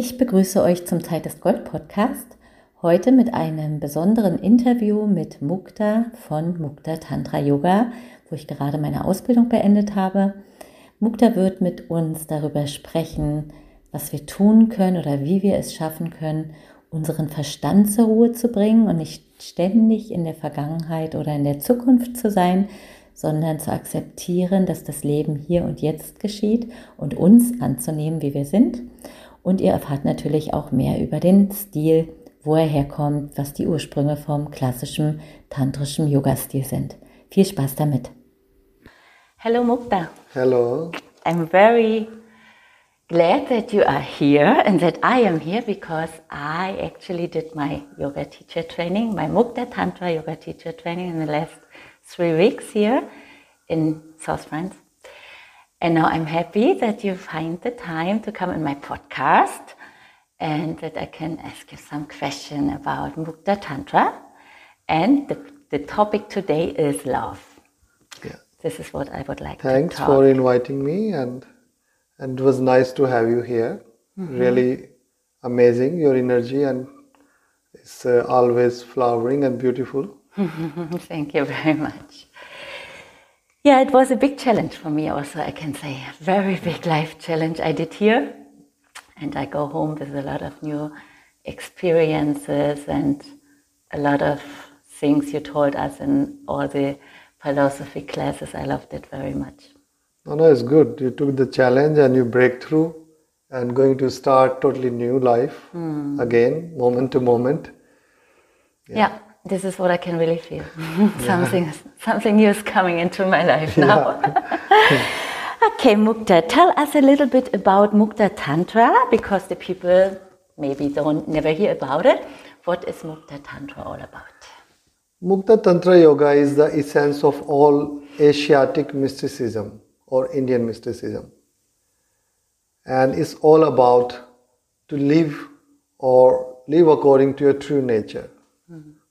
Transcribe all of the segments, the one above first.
Ich begrüße euch zum Zeit des Gold Podcast. Heute mit einem besonderen Interview mit Mukta von Mukta Tantra Yoga, wo ich gerade meine Ausbildung beendet habe. Mukta wird mit uns darüber sprechen, was wir tun können oder wie wir es schaffen können, unseren Verstand zur Ruhe zu bringen und nicht ständig in der Vergangenheit oder in der Zukunft zu sein, sondern zu akzeptieren, dass das Leben hier und jetzt geschieht und uns anzunehmen, wie wir sind. Und ihr erfahrt natürlich auch mehr über den Stil, wo er herkommt, was die Ursprünge vom klassischen tantrischen Yoga-Stil sind. Viel Spaß damit. Hello Mukta. Hello. I'm very glad that you are here and that I am here because I actually did my yoga teacher training, my Mukta Tantra yoga teacher training in the last three weeks here in South France. And now I'm happy that you find the time to come in my podcast and that I can ask you some question about Mukta Tantra. And the, the topic today is love. Yeah. This is what I would like Thanks to talk. for inviting me and and it was nice to have you here. Mm-hmm. Really amazing your energy and it's uh, always flowering and beautiful. Thank you very much. Yeah, it was a big challenge for me also, I can say. A very big life challenge I did here. And I go home with a lot of new experiences and a lot of things you told us in all the philosophy classes. I loved it very much. No, no, it's good. You took the challenge and you break through and going to start totally new life mm. again, moment to moment. Yeah. yeah this is what I can really feel. something, yeah. something new is coming into my life now. okay, Mukta, tell us a little bit about Mukta Tantra because the people maybe don't never hear about it. What is Mukta Tantra all about? Mukta Tantra Yoga is the essence of all Asiatic mysticism or Indian mysticism. And it's all about to live or live according to your true nature.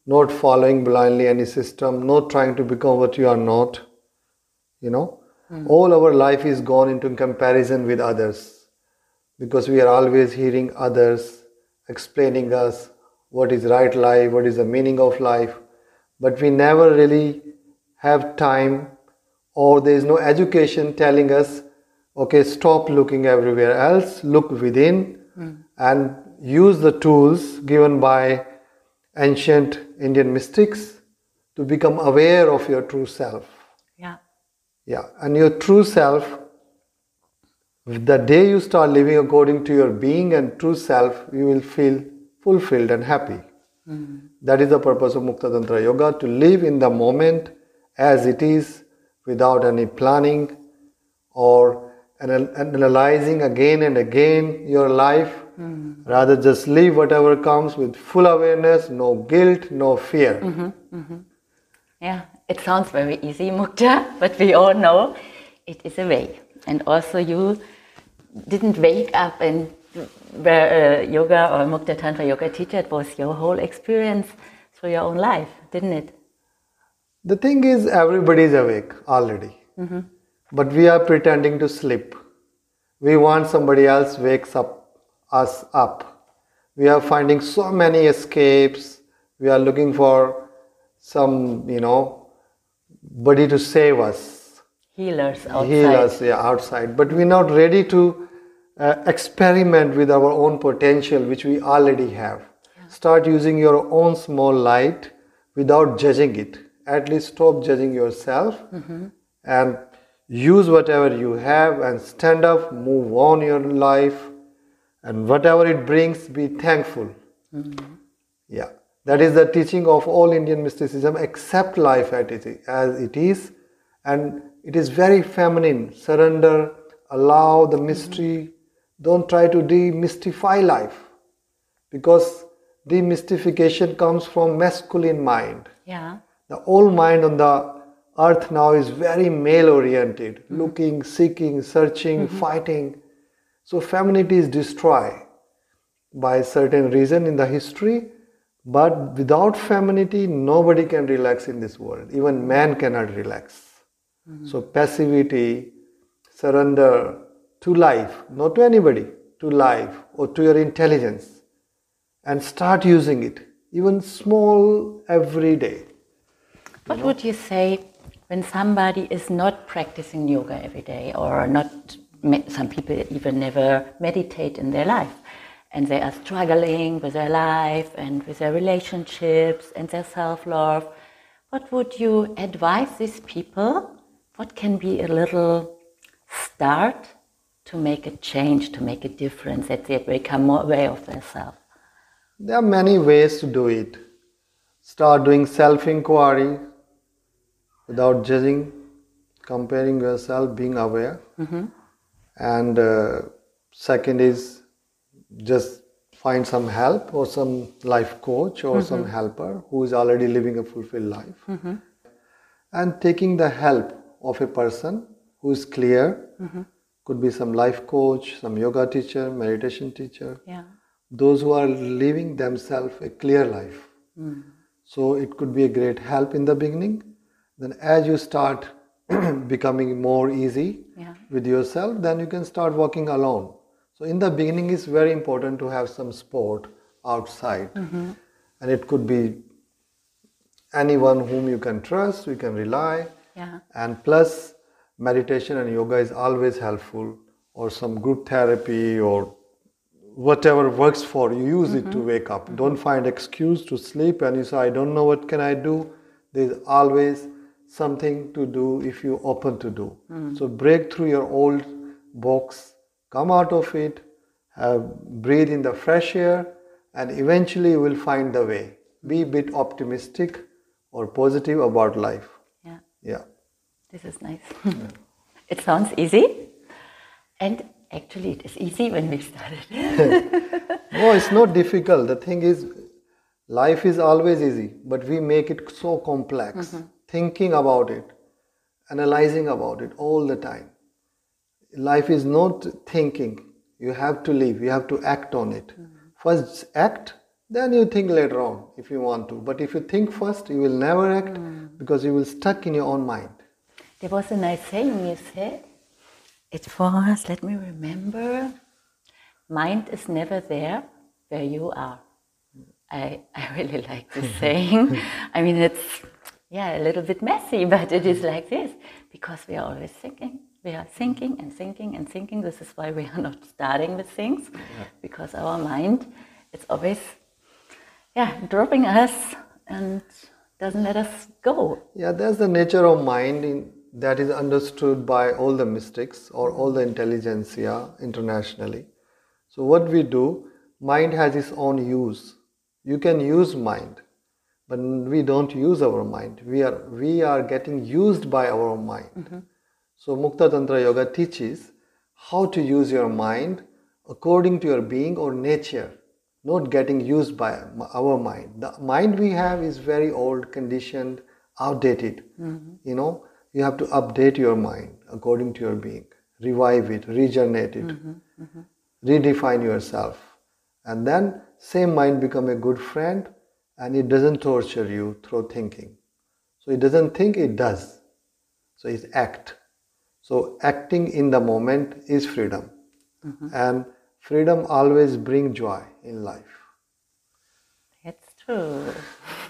Not following blindly any system, not trying to become what you are not. You know, mm. all our life is gone into comparison with others because we are always hearing others explaining us what is right life, what is the meaning of life, but we never really have time or there is no education telling us, okay, stop looking everywhere else, look within mm. and use the tools given by ancient Indian mystics to become aware of your true self. Yeah. Yeah. And your true self, the day you start living according to your being and true self, you will feel fulfilled and happy. Mm. That is the purpose of Mukta Tantra Yoga to live in the moment as it is without any planning or analyzing again and again your life Mm. Rather, just leave whatever comes with full awareness, no guilt, no fear. Mm-hmm, mm-hmm. Yeah, it sounds very easy, Mukta, but we all know it is a way. And also, you didn't wake up and were a yoga or Mukta Tantra yoga teacher. It was your whole experience through your own life, didn't it? The thing is, everybody is awake already, mm-hmm. but we are pretending to sleep. We want somebody else wakes up us up. We are finding so many escapes. We are looking for some, you know, body to save us. Healers outside. Healers, yeah, outside. But we're not ready to uh, experiment with our own potential, which we already have. Yeah. Start using your own small light without judging it. At least stop judging yourself mm-hmm. and use whatever you have and stand up, move on your life and whatever it brings, be thankful. Mm-hmm. Yeah, that is the teaching of all Indian mysticism. Accept life as it is, and it is very feminine. Surrender, allow the mystery. Mm-hmm. Don't try to demystify life, because demystification comes from masculine mind. Yeah. The old mind on the earth now is very male oriented, mm-hmm. looking, seeking, searching, mm-hmm. fighting so femininity is destroyed by a certain reason in the history, but without femininity, nobody can relax in this world. Even man cannot relax. Mm-hmm. So passivity, surrender to life, not to anybody, to life or to your intelligence and start using it, even small every day. What would you say when somebody is not practicing yoga every day or not, some people even never meditate in their life and they are struggling with their life and with their relationships and their self love? What would you advise these people? What can be a little start to make a change, to make a difference, that they become more aware of themselves? There are many ways to do it. Start doing self inquiry without judging, comparing yourself, being aware. Mm-hmm. And uh, second is just find some help or some life coach or mm-hmm. some helper who is already living a fulfilled life. Mm-hmm. And taking the help of a person who is clear, mm-hmm. could be some life coach, some yoga teacher, meditation teacher. Yeah. Those who are living themselves a clear life. Mm. So it could be a great help in the beginning then as you start becoming more easy yeah. with yourself then you can start walking alone so in the beginning it's very important to have some support outside mm-hmm. and it could be anyone whom you can trust you can rely yeah. and plus meditation and yoga is always helpful or some group therapy or whatever works for you use mm-hmm. it to mm-hmm. wake up mm-hmm. don't find excuse to sleep and you say i don't know what can i do there's always something to do if you open to do. Mm. So break through your old box, come out of it, have, breathe in the fresh air, and eventually you will find the way. Be a bit optimistic or positive about life. Yeah. Yeah. This is nice. Yeah. it sounds easy, and actually it is easy when we started. no, it's not difficult. The thing is, life is always easy, but we make it so complex. Mm-hmm thinking about it, analyzing about it all the time. Life is not thinking. You have to live, you have to act on it. Mm-hmm. First act, then you think later on if you want to. But if you think first, you will never act mm. because you will stuck in your own mind. There was a nice saying you said. It was, let me remember, mind is never there where you are. I, I really like this saying. I mean, it's yeah, a little bit messy, but it is like this because we are always thinking. We are thinking and thinking and thinking. This is why we are not starting with things yeah. because our mind, it's always, yeah, dropping us and doesn't let us go. Yeah, that's the nature of mind in, that is understood by all the mystics or all the intelligentsia internationally. So, what we do, mind has its own use. You can use mind but we don't use our mind we are we are getting used by our mind mm-hmm. so mukta tantra yoga teaches how to use your mind according to your being or nature not getting used by our mind the mind we have is very old conditioned outdated mm-hmm. you know you have to update your mind according to your being revive it regenerate it mm-hmm. mm-hmm. redefine yourself and then same mind become a good friend and it doesn't torture you through thinking. So it doesn't think, it does. So it's act. So acting in the moment is freedom. Mm-hmm. And freedom always brings joy in life. That's true.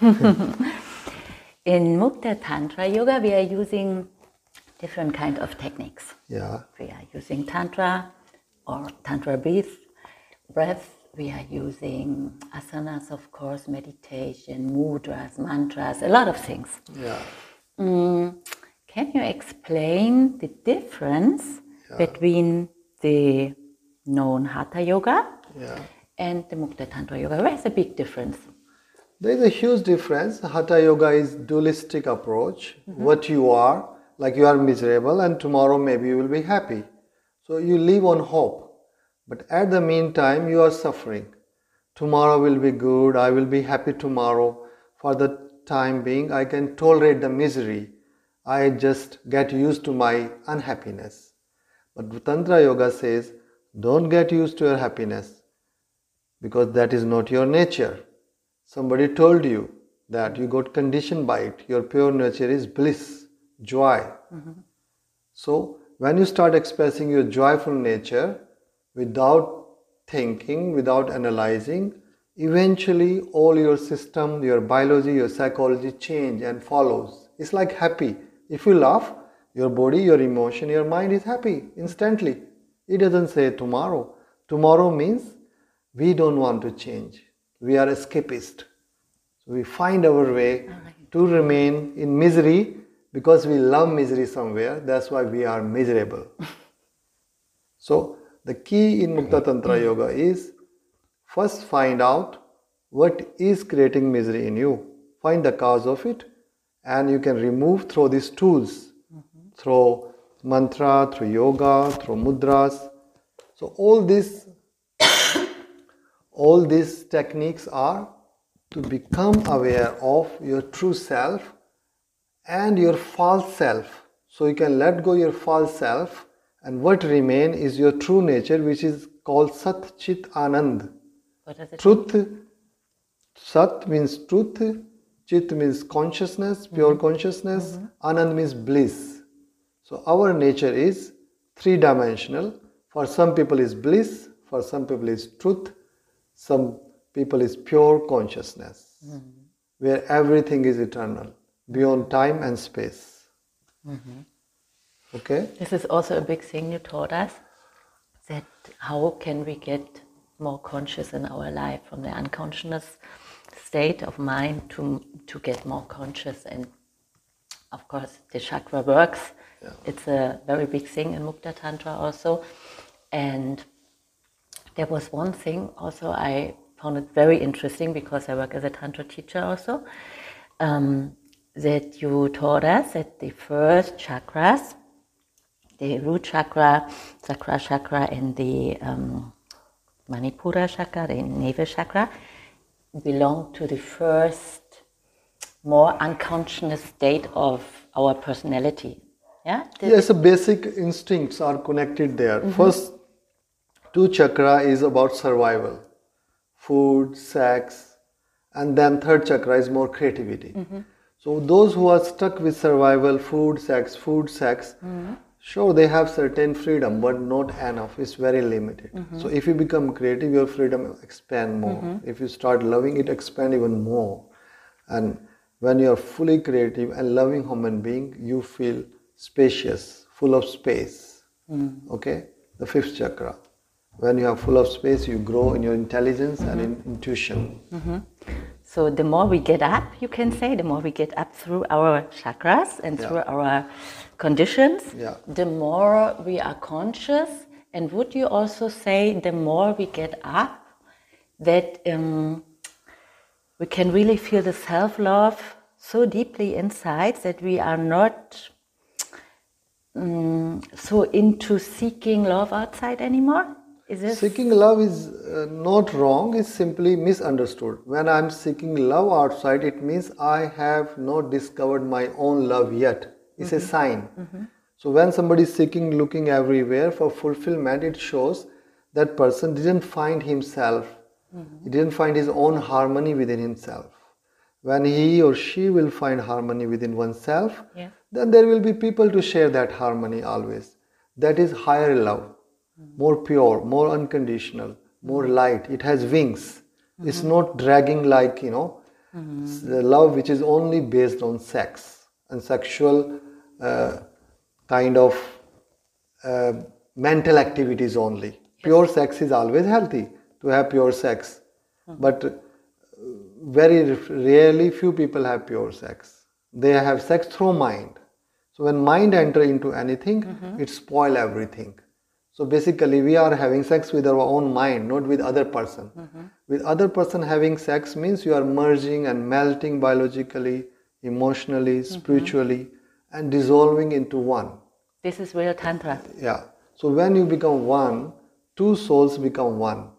in Mukta Tantra Yoga, we are using different kind of techniques. Yeah. We are using Tantra or Tantra breath, breath we are using asanas, of course, meditation, mudras, mantras, a lot of things. Yeah. Mm, can you explain the difference yeah. between the known Hatha Yoga yeah. and the Mukta Tantra Yoga? Where's the big difference? There is a huge difference. Hatha Yoga is dualistic approach. Mm-hmm. What you are, like you are miserable, and tomorrow maybe you will be happy. So you live on hope. But at the meantime, you are suffering. Tomorrow will be good, I will be happy tomorrow. For the time being, I can tolerate the misery. I just get used to my unhappiness. But Tantra Yoga says, don't get used to your happiness because that is not your nature. Somebody told you that you got conditioned by it. Your pure nature is bliss, joy. Mm-hmm. So, when you start expressing your joyful nature, without thinking, without analyzing, eventually all your system, your biology, your psychology change and follows. It's like happy. If you laugh, your body, your emotion, your mind is happy instantly. It doesn't say tomorrow. Tomorrow means we don't want to change. We are escapist. So we find our way to remain in misery because we love misery somewhere. That's why we are miserable. so the key in Mukta Tantra Yoga is first find out what is creating misery in you. Find the cause of it and you can remove through these tools, mm-hmm. through mantra, through yoga, through mudras. So all these all these techniques are to become aware of your true self and your false self. So you can let go your false self and what remain is your true nature which is called Sat Chit Anand. Truth. Mean? Sat means truth, Chit means consciousness, pure mm-hmm. consciousness, mm-hmm. Anand means bliss. So our nature is three dimensional. For some people is bliss, for some people is truth, some people is pure consciousness, mm-hmm. where everything is eternal, beyond time and space. Okay? This is also a big thing you taught us that how can we get more conscious in our life from the unconscious state of mind to, to get more conscious. And of course, the chakra works. Yeah. It's a very big thing in Mukta Tantra also. And there was one thing also I found it very interesting because I work as a Tantra teacher also. Um, that you taught us that the first chakras the root chakra, sacral chakra, and the um, Manipura chakra, the navel chakra, belong to the first, more unconscious state of our personality. Yeah. yes, the basic instincts are connected there. Mm-hmm. First, two chakra is about survival, food, sex, and then third chakra is more creativity. Mm-hmm. So those who are stuck with survival, food, sex, food, sex. Mm-hmm Sure, they have certain freedom, but not enough. It's very limited. Mm-hmm. So if you become creative, your freedom expand more. Mm-hmm. If you start loving it, expand even more. And when you are fully creative and loving human being, you feel spacious, full of space. Mm-hmm. Okay, the fifth chakra. When you are full of space, you grow in your intelligence and in intuition. Mm-hmm. So the more we get up, you can say, the more we get up through our chakras and yeah. through our conditions, yeah. the more we are conscious. And would you also say the more we get up, that um, we can really feel the self love so deeply inside that we are not um, so into seeking love outside anymore? Is it seeking love is uh, not wrong, it's simply misunderstood. When I'm seeking love outside, it means I have not discovered my own love yet is mm-hmm. a sign. Mm-hmm. So when somebody is seeking, looking everywhere for fulfillment, it shows that person didn't find himself. Mm-hmm. He didn't find his own harmony within himself. When he or she will find harmony within oneself, yeah. then there will be people to share that harmony always. That is higher love, mm-hmm. more pure, more unconditional, more light. It has wings. It's mm-hmm. not dragging like, you know, mm-hmm. the love which is only based on sex and sexual uh, kind of uh, mental activities only. Pure sex is always healthy to have pure sex, mm-hmm. but uh, very rarely few people have pure sex. They have sex through mind. So when mind enter into anything, mm-hmm. it spoil everything. So basically, we are having sex with our own mind, not with other person. Mm-hmm. With other person having sex means you are merging and melting biologically, emotionally, mm-hmm. spiritually and dissolving into one. This is real Tantra. Yeah. So when you become one, two souls become one.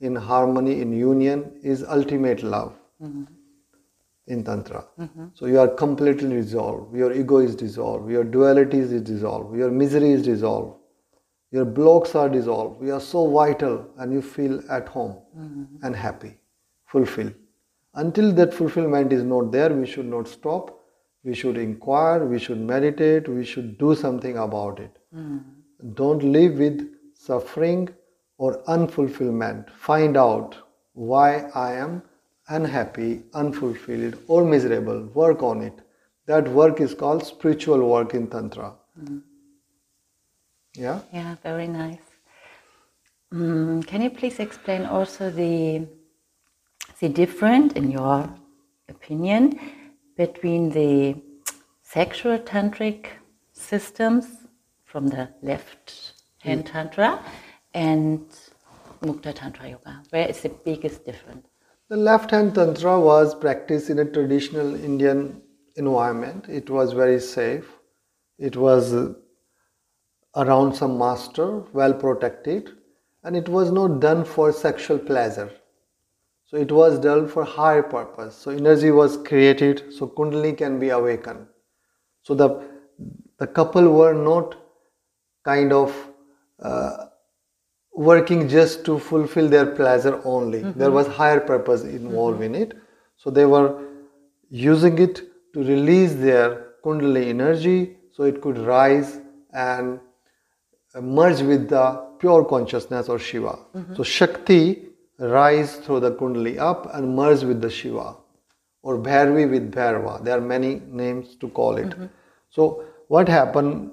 In harmony, in union, is ultimate love mm-hmm. in Tantra. Mm-hmm. So you are completely dissolved. Your ego is dissolved. Your duality is dissolved. Your misery is dissolved. Your blocks are dissolved. You are so vital and you feel at home mm-hmm. and happy, fulfilled. Until that fulfillment is not there, we should not stop we should inquire, we should meditate, we should do something about it. Mm. Don't live with suffering or unfulfillment, find out why I am unhappy, unfulfilled, or miserable. Work on it. That work is called spiritual work in Tantra. Mm. Yeah? Yeah, very nice. Mm, can you please explain also the the difference, in your opinion, between the sexual tantric systems from the left hand mm. tantra and mukta tantra yoga? Where is the biggest difference? The left hand tantra was practiced in a traditional Indian environment. It was very safe. It was around some master, well protected, and it was not done for sexual pleasure. So it was done for higher purpose. So energy was created, so Kundalini can be awakened. So the the couple were not kind of uh, working just to fulfill their pleasure only. Mm-hmm. There was higher purpose involved mm-hmm. in it. So they were using it to release their Kundalini energy so it could rise and merge with the pure consciousness or Shiva. Mm-hmm. So Shakti rise through the Kundali up and merge with the Shiva or Bhairavi with Bhairava. There are many names to call it. Mm-hmm. So what happened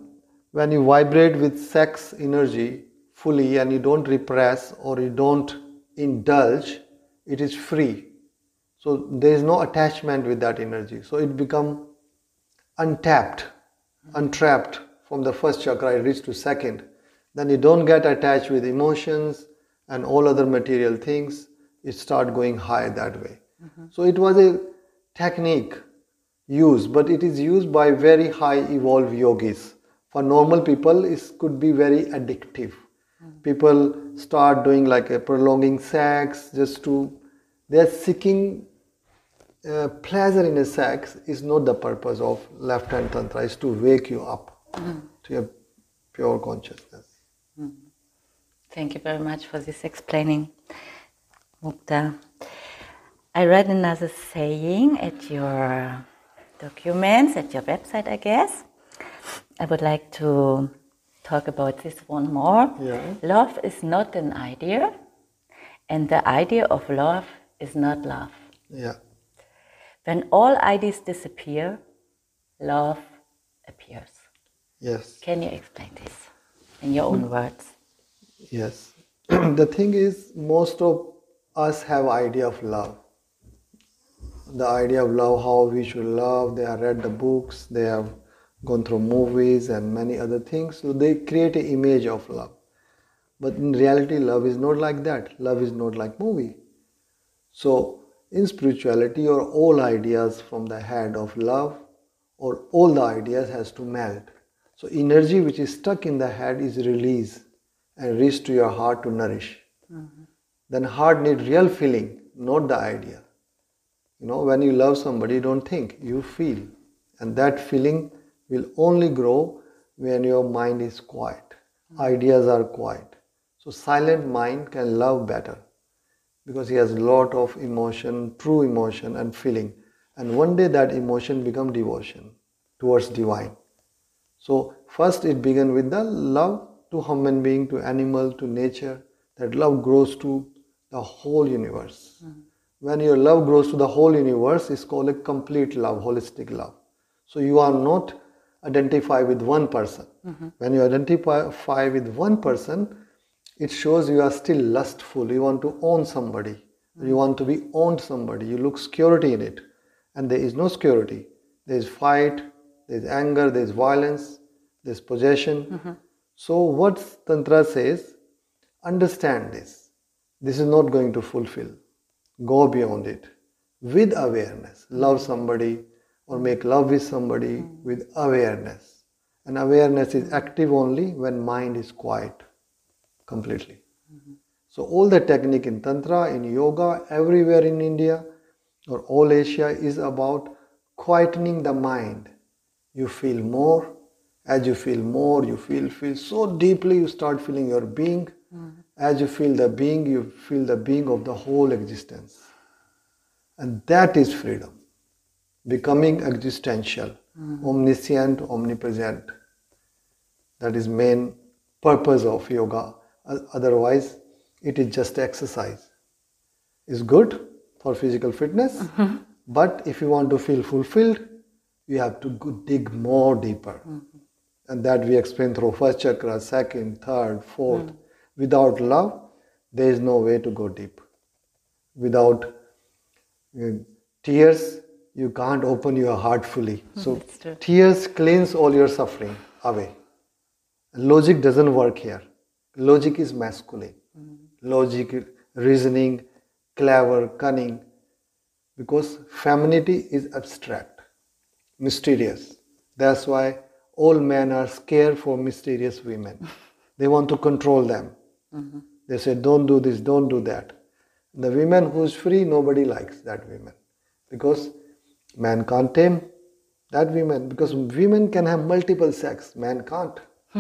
when you vibrate with sex energy fully and you don't repress or you don't indulge, it is free. So there is no attachment with that energy. So it become untapped, untrapped from the first chakra, it reaches to second. Then you don't get attached with emotions and all other material things. It start going high that way. Mm-hmm. So it was a technique used, but it is used by very high evolved yogis. For normal people, it could be very addictive people start doing like a prolonging sex just to they're seeking uh, pleasure in a sex is not the purpose of left hand tantra is to wake you up mm. to your pure consciousness. Thank you very much for this explaining mukta i read another saying at your documents at your website i guess i would like to talk about this one more. Yeah. Love is not an idea, and the idea of love is not love. Yeah. When all ideas disappear, love appears. Yes. Can you explain this in your own words? Yes. the thing is, most of us have idea of love. The idea of love, how we should love. They have read the books. They have gone through movies and many other things. So they create an image of love. But in reality, love is not like that. Love is not like movie. So in spirituality, or all ideas from the head of love, or all the ideas has to melt. So energy which is stuck in the head is released and reach to your heart to nourish. Mm-hmm. Then heart need real feeling, not the idea. You know, when you love somebody, don't think, you feel. And that feeling will only grow when your mind is quiet. Ideas are quiet. So silent mind can love better because he has a lot of emotion, true emotion and feeling. And one day that emotion become devotion towards divine. So first it began with the love to human being, to animal, to nature. That love grows to the whole universe. Mm. When your love grows to the whole universe, it's called a complete love, holistic love. So you are not identify with one person. Mm-hmm. When you identify with one person, it shows you are still lustful. You want to own somebody. Mm-hmm. You want to be owned somebody. You look security in it. And there is no security. There is fight, there is anger, there is violence, there is possession. So what Tantra says, understand this. This is not going to fulfill. Go beyond it with awareness. Love somebody, or make love with somebody with awareness. And awareness is active only when mind is quiet completely. So, all the technique in Tantra, in yoga, everywhere in India or all Asia is about quietening the mind. You feel more. As you feel more, you feel feel so deeply, you start feeling your being. Mm-hmm. As you feel the being, you feel the being of the whole existence. And that is freedom becoming existential, mm. omniscient, omnipresent. That is main purpose of yoga. Otherwise, it is just exercise. It's good for physical fitness, mm-hmm. but if you want to feel fulfilled, you have to dig more deeper. Mm-hmm. And that we explain through first chakra, second, third, fourth. Mm. Without love, there is no way to go deep. Without uh, tears, you can't open your heart fully. So tears cleanse all your suffering away. Logic doesn't work here. Logic is masculine. Mm-hmm. Logic, reasoning, clever, cunning. Because femininity is abstract, mysterious. That's why all men are scared for mysterious women. they want to control them. Mm-hmm. They say, don't do this, don't do that. The woman who's free, nobody likes that woman. Because Man can't tame that woman because women can have multiple sex, man can't.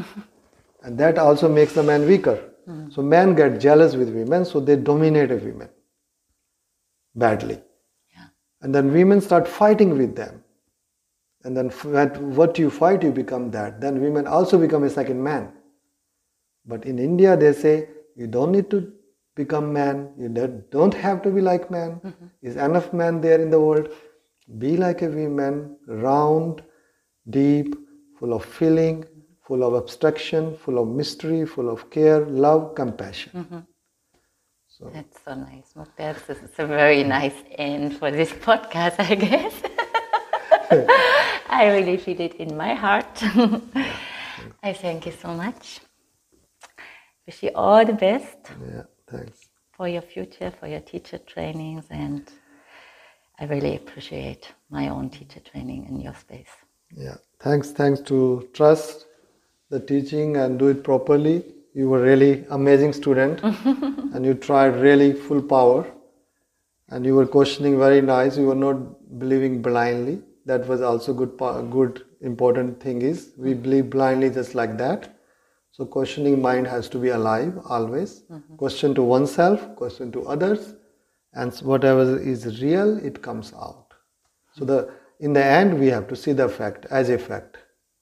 and that also makes the man weaker. Mm-hmm. So men get jealous with women, so they dominate a woman badly. Yeah. And then women start fighting with them. And then what you fight, you become that. Then women also become a second man. But in India, they say you don't need to become man. You don't have to be like man. Mm-hmm. Is enough man there in the world. Be like a woman, round, deep, full of feeling, full of abstraction, full of mystery, full of care, love, compassion. Mm-hmm. So. That's so nice, Mukta. This is a very nice end for this podcast, I guess. I really feel it in my heart. I thank you so much. Wish you all the best. Yeah, thanks. For your future, for your teacher trainings and I really appreciate my own teacher training in your space. Yeah, thanks. Thanks to trust the teaching and do it properly. You were really amazing student, and you tried really full power, and you were questioning very nice. You were not believing blindly. That was also good. Good important thing is we believe blindly just like that. So questioning mind has to be alive always. Mm-hmm. Question to oneself, question to others, and whatever is real it comes out so the in the end we have to see the fact as a fact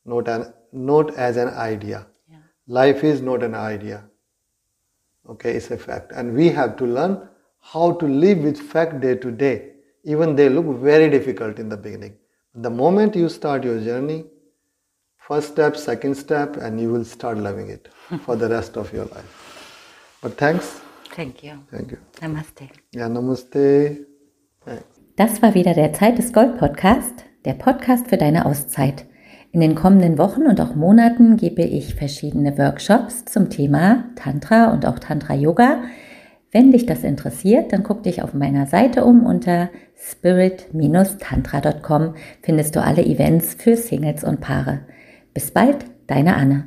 not an not as an idea yeah. life is not an idea okay it's a fact and we have to learn how to live with fact day to day even they look very difficult in the beginning the moment you start your journey first step second step and you will start loving it for the rest of your life but thanks Thank you. Thank you. Namaste. Ja, Namaste. Das war wieder der Zeit des Gold Podcast, der Podcast für deine Auszeit. In den kommenden Wochen und auch Monaten gebe ich verschiedene Workshops zum Thema Tantra und auch Tantra Yoga. Wenn dich das interessiert, dann guck dich auf meiner Seite um unter spirit-tantra.com findest du alle Events für Singles und Paare. Bis bald, deine Anne.